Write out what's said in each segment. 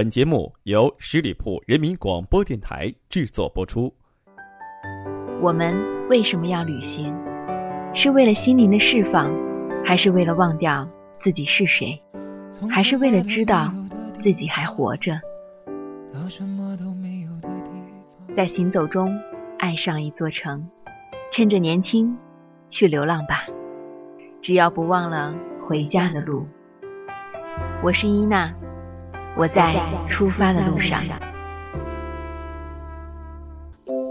本节目由十里铺人民广播电台制作播出。我们为什么要旅行？是为了心灵的释放，还是为了忘掉自己是谁？还是为了知道自己还活着？在行走中爱上一座城，趁着年轻去流浪吧，只要不忘了回家的路。我是伊娜，我在出发的路上。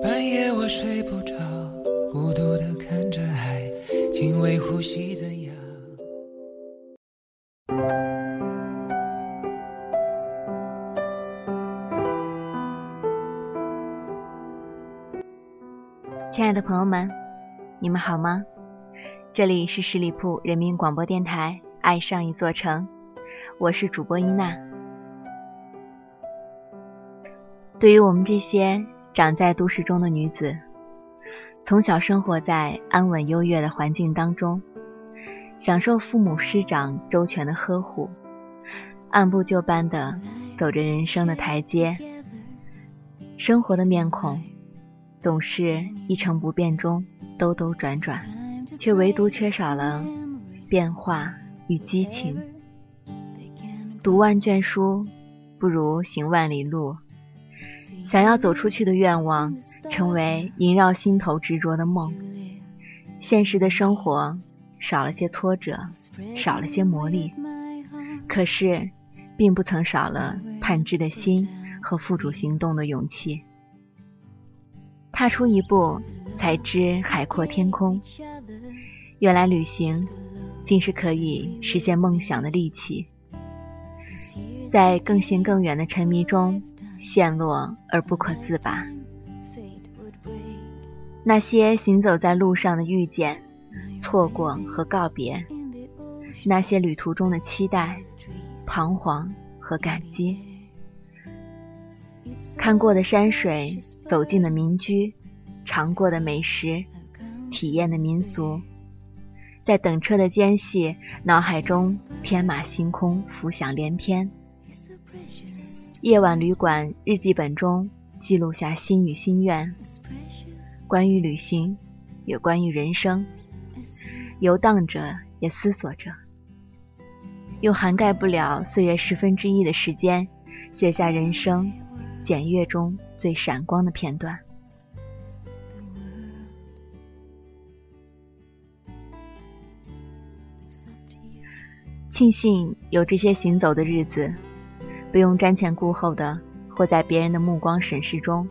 半夜我睡不着，孤独的看着海，轻微呼吸怎样？亲爱的朋友们，你们好吗？这里是十里铺人民广播电台《爱上一座城》，我是主播伊娜。对于我们这些长在都市中的女子，从小生活在安稳优越的环境当中，享受父母师长周全的呵护，按部就班的走着人生的台阶，生活的面孔。总是一成不变中兜兜转转，却唯独缺少了变化与激情。读万卷书，不如行万里路。想要走出去的愿望，成为萦绕心头执着的梦。现实的生活少了些挫折，少了些磨砺，可是，并不曾少了探知的心和付诸行动的勇气。踏出一步，才知海阔天空。原来旅行，竟是可以实现梦想的利器。在更行更远的沉迷中，陷落而不可自拔。那些行走在路上的遇见、错过和告别，那些旅途中的期待、彷徨和感激。看过的山水，走进的民居，尝过的美食，体验的民俗，在等车的间隙，脑海中天马行空，浮想联翩。夜晚旅馆日记本中记录下心与心愿，关于旅行，也关于人生，游荡着，也思索着，用涵盖不了岁月十分之一的时间，写下人生。简阅中最闪光的片段。庆幸有这些行走的日子，不用瞻前顾后的活在别人的目光审视中，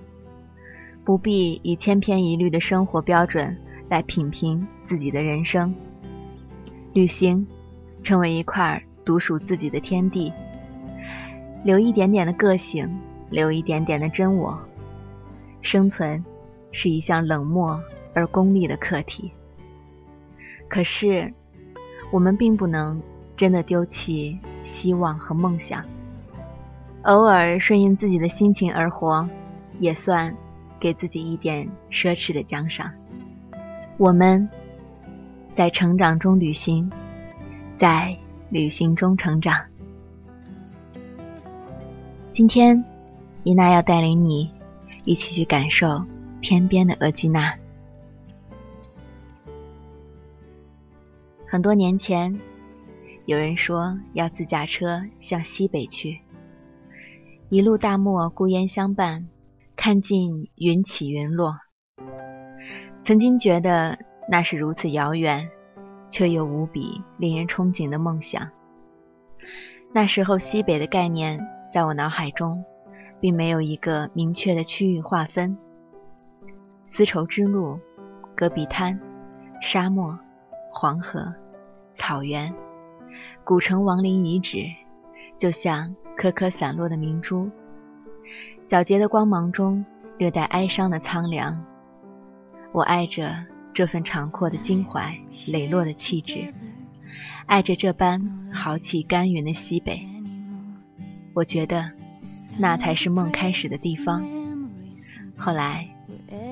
不必以千篇一律的生活标准来品评自己的人生。旅行，成为一块独属自己的天地，留一点点的个性。留一点点的真我。生存是一项冷漠而功利的课题。可是，我们并不能真的丢弃希望和梦想。偶尔顺应自己的心情而活，也算给自己一点奢侈的奖赏。我们在成长中旅行，在旅行中成长。今天。伊娜要带领你一起去感受天边的额济纳。很多年前，有人说要自驾车向西北去，一路大漠孤烟相伴，看尽云起云落。曾经觉得那是如此遥远，却又无比令人憧憬的梦想。那时候，西北的概念在我脑海中。并没有一个明确的区域划分。丝绸之路、戈壁滩、沙漠、黄河、草原、古城亡灵遗址，就像颗颗散落的明珠，皎洁的光芒中略带哀伤的苍凉。我爱着这份长阔的襟怀、磊落的气质，爱着这般豪气干云的西北。我觉得。那才是梦开始的地方。后来，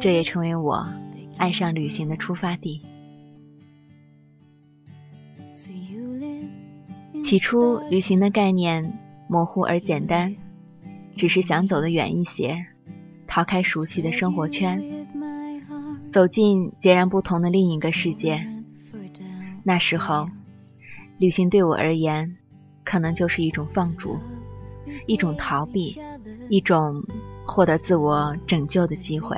这也成为我爱上旅行的出发地。起初，旅行的概念模糊而简单，只是想走得远一些，逃开熟悉的生活圈，走进截然不同的另一个世界。那时候，旅行对我而言，可能就是一种放逐，一种逃避，一种获得自我拯救的机会。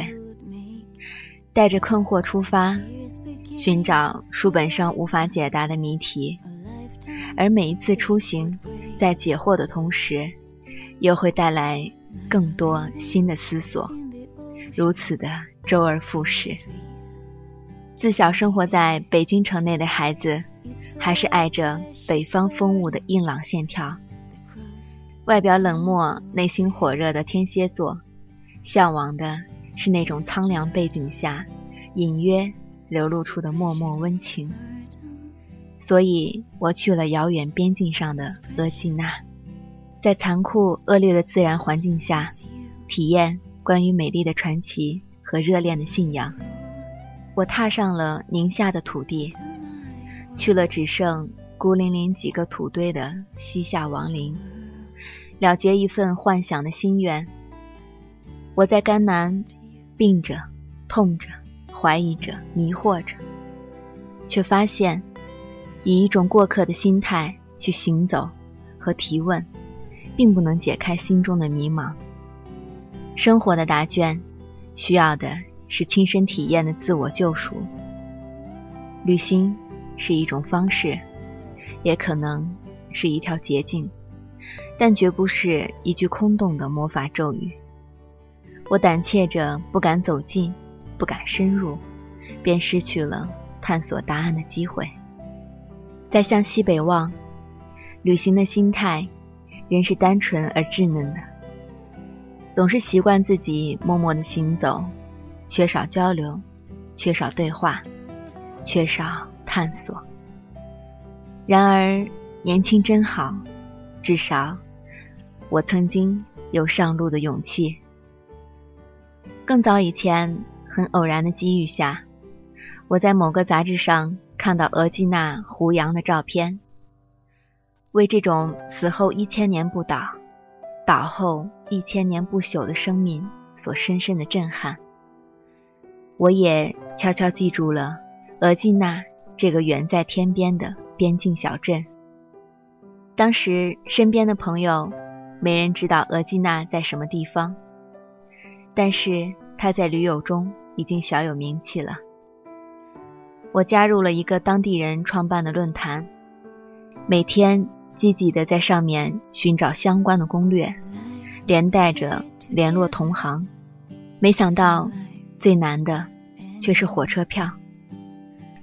带着困惑出发，寻找书本上无法解答的谜题，而每一次出行，在解惑的同时，又会带来更多新的思索，如此的周而复始。自小生活在北京城内的孩子，还是爱着北方风物的硬朗线条。外表冷漠、内心火热的天蝎座，向往的是那种苍凉背景下隐约流露出的脉脉温情。所以我去了遥远边境上的额济纳，在残酷恶劣的自然环境下，体验关于美丽的传奇和热恋的信仰。我踏上了宁夏的土地，去了只剩孤零零几个土堆的西夏王陵，了结一份幻想的心愿。我在甘南，病着、痛着、怀疑着、迷惑着，却发现，以一种过客的心态去行走和提问，并不能解开心中的迷茫。生活的答卷，需要的。是亲身体验的自我救赎。旅行是一种方式，也可能是一条捷径，但绝不是一句空洞的魔法咒语。我胆怯着，不敢走近，不敢深入，便失去了探索答案的机会。再向西北望，旅行的心态仍是单纯而稚嫩的，总是习惯自己默默的行走。缺少交流，缺少对话，缺少探索。然而，年轻真好，至少我曾经有上路的勇气。更早以前，很偶然的机遇下，我在某个杂志上看到额济纳胡杨的照片，为这种死后一千年不倒，倒后一千年不朽的生命所深深的震撼。我也悄悄记住了额济纳这个远在天边的边境小镇。当时身边的朋友没人知道额济纳在什么地方，但是他在驴友中已经小有名气了。我加入了一个当地人创办的论坛，每天积极的在上面寻找相关的攻略，连带着联络同行。没想到。最难的，却是火车票。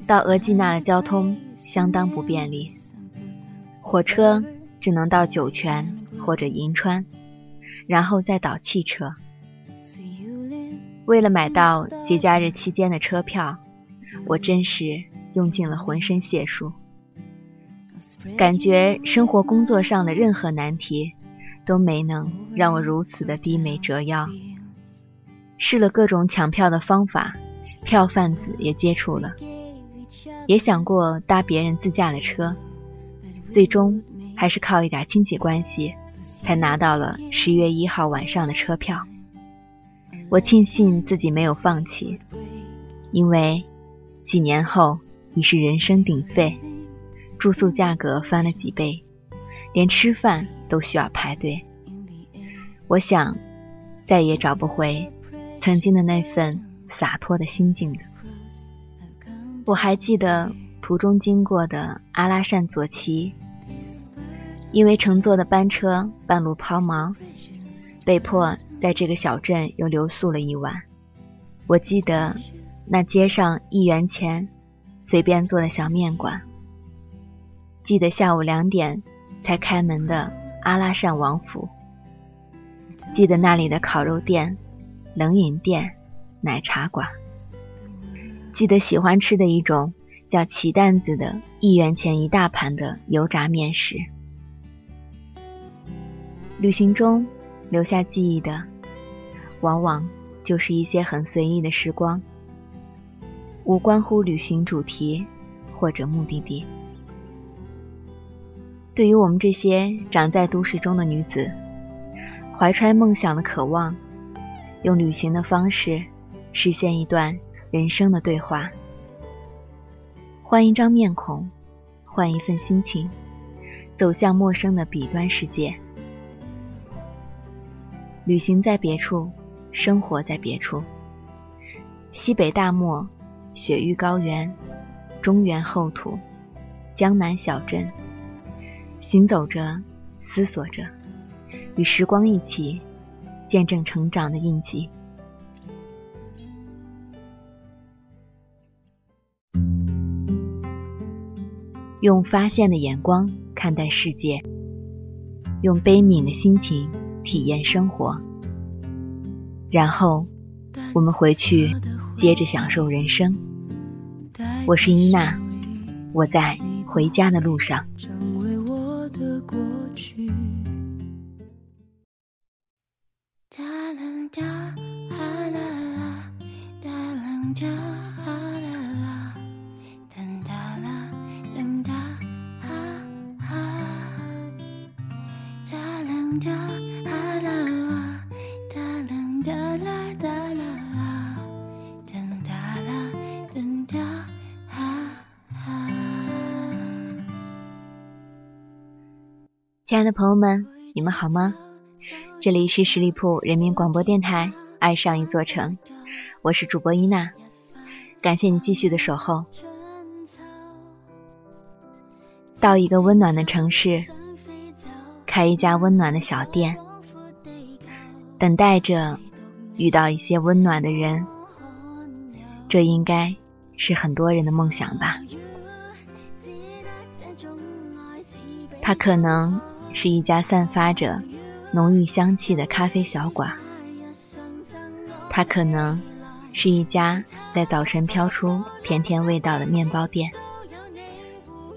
到额济纳的交通相当不便利，火车只能到酒泉或者银川，然后再倒汽车。为了买到节假日期间的车票，我真是用尽了浑身解数。感觉生活工作上的任何难题，都没能让我如此的低眉折腰。试了各种抢票的方法，票贩子也接触了，也想过搭别人自驾的车，最终还是靠一点亲戚关系，才拿到了十月一号晚上的车票。我庆幸自己没有放弃，因为几年后已是人声鼎沸，住宿价格翻了几倍，连吃饭都需要排队。我想，再也找不回。曾经的那份洒脱的心境了，我还记得途中经过的阿拉善左旗，因为乘坐的班车半路抛锚，被迫在这个小镇又留宿了一晚。我记得那街上一元钱随便坐的小面馆，记得下午两点才开门的阿拉善王府，记得那里的烤肉店。冷饮店、奶茶馆，记得喜欢吃的一种叫奇担子的，一元钱一大盘的油炸面食。旅行中留下记忆的，往往就是一些很随意的时光，无关乎旅行主题或者目的地。对于我们这些长在都市中的女子，怀揣梦想的渴望，用旅行的方式实现一段人生的对话。换一张面孔，换一份心情，走向陌生的彼端世界。旅行在别处，生活在别处。西北大漠，雪域高原，中原厚土，江南小镇，行走着，思索着。与时光一起，见证成长的印记。用发现的眼光看待世界，用悲悯的心情体验生活。然后，我们回去接着享受人生。我是伊娜，我在回家的路上。亲爱的朋友们，你们好吗？这里是十里铺人民广播电台《爱上一座城》，我是主播伊娜，感谢你继续的守候。到一个温暖的城市，开一家温暖的小店，等待着遇到一些温暖的人，这应该是很多人的梦想吧。他可能。是一家散发着浓郁香气的咖啡小馆，它可能是一家在早晨飘出甜甜味道的面包店，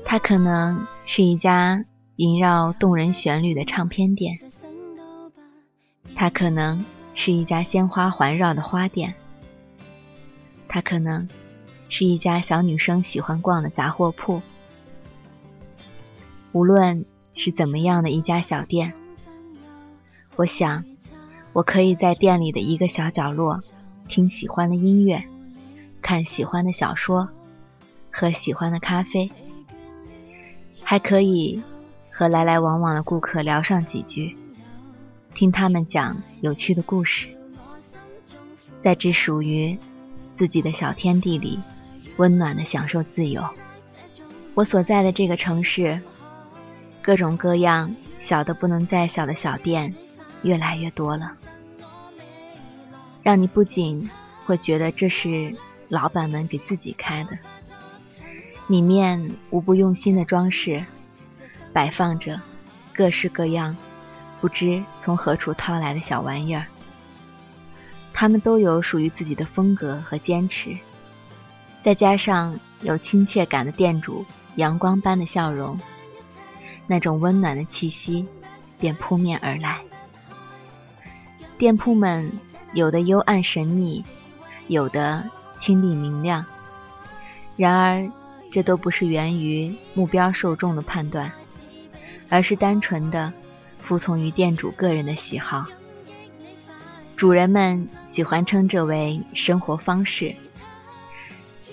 它可能是一家萦绕动人旋律的唱片店，它可能是一家鲜花环绕的花店，它可能是一家小女生喜欢逛的杂货铺，无论。是怎么样的一家小店？我想，我可以在店里的一个小角落，听喜欢的音乐，看喜欢的小说，喝喜欢的咖啡，还可以和来来往往的顾客聊上几句，听他们讲有趣的故事，在只属于自己的小天地里，温暖的享受自由。我所在的这个城市。各种各样小的不能再小的小店，越来越多了，让你不仅会觉得这是老板们给自己开的，里面无不用心的装饰，摆放着各式各样不知从何处掏来的小玩意儿，他们都有属于自己的风格和坚持，再加上有亲切感的店主阳光般的笑容。那种温暖的气息便扑面而来。店铺们有的幽暗神秘，有的清丽明亮。然而，这都不是源于目标受众的判断，而是单纯的服从于店主个人的喜好。主人们喜欢称这为生活方式，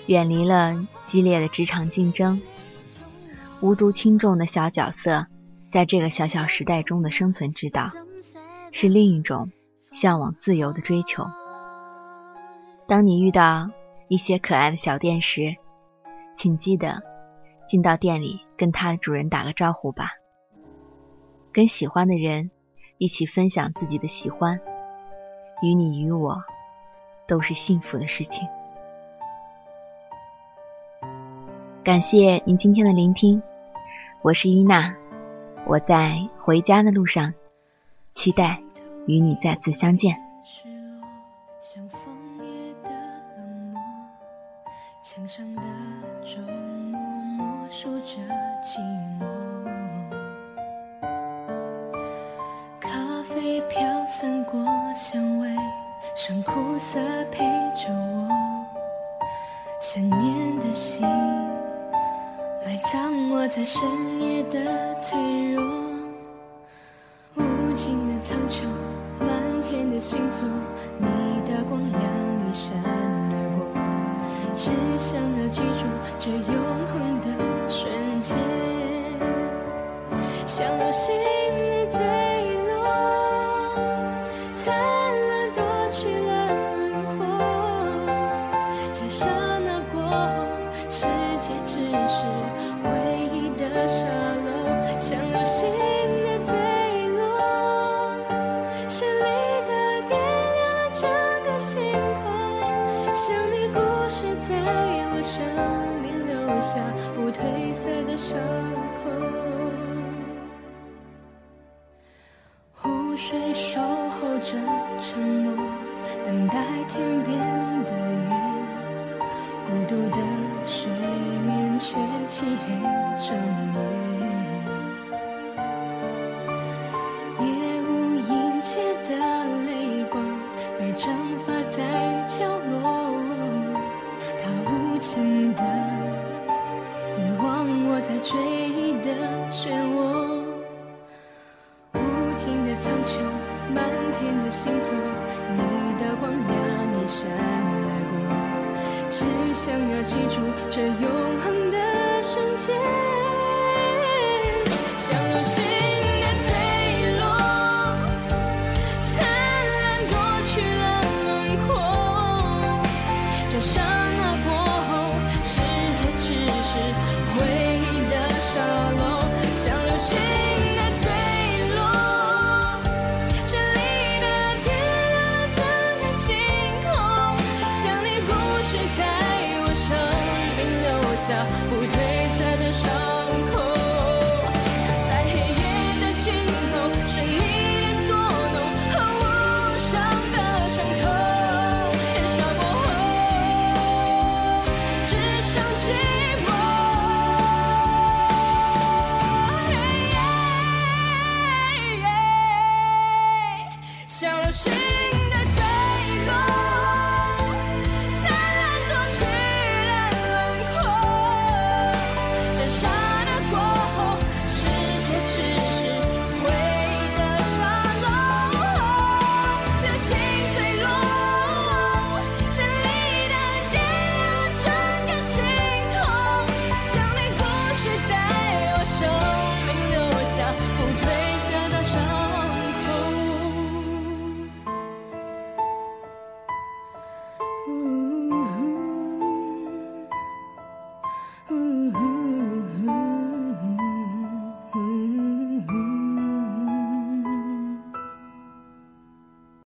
远离了激烈的职场竞争。无足轻重的小角色，在这个小小时代中的生存之道，是另一种向往自由的追求。当你遇到一些可爱的小店时，请记得进到店里跟它的主人打个招呼吧。跟喜欢的人一起分享自己的喜欢，与你与我都是幸福的事情。感谢您今天的聆听，我是伊娜，我在回家的路上，期待与你再次相见。咖啡飘散过香味，剩苦涩陪着我，想念的心。藏我在深夜的脆弱无尽的苍穹满天的星座你的光亮一闪而过只想要记住这永恒的瞬间想要谁在天边。只想要记住这永恒的瞬间。想要时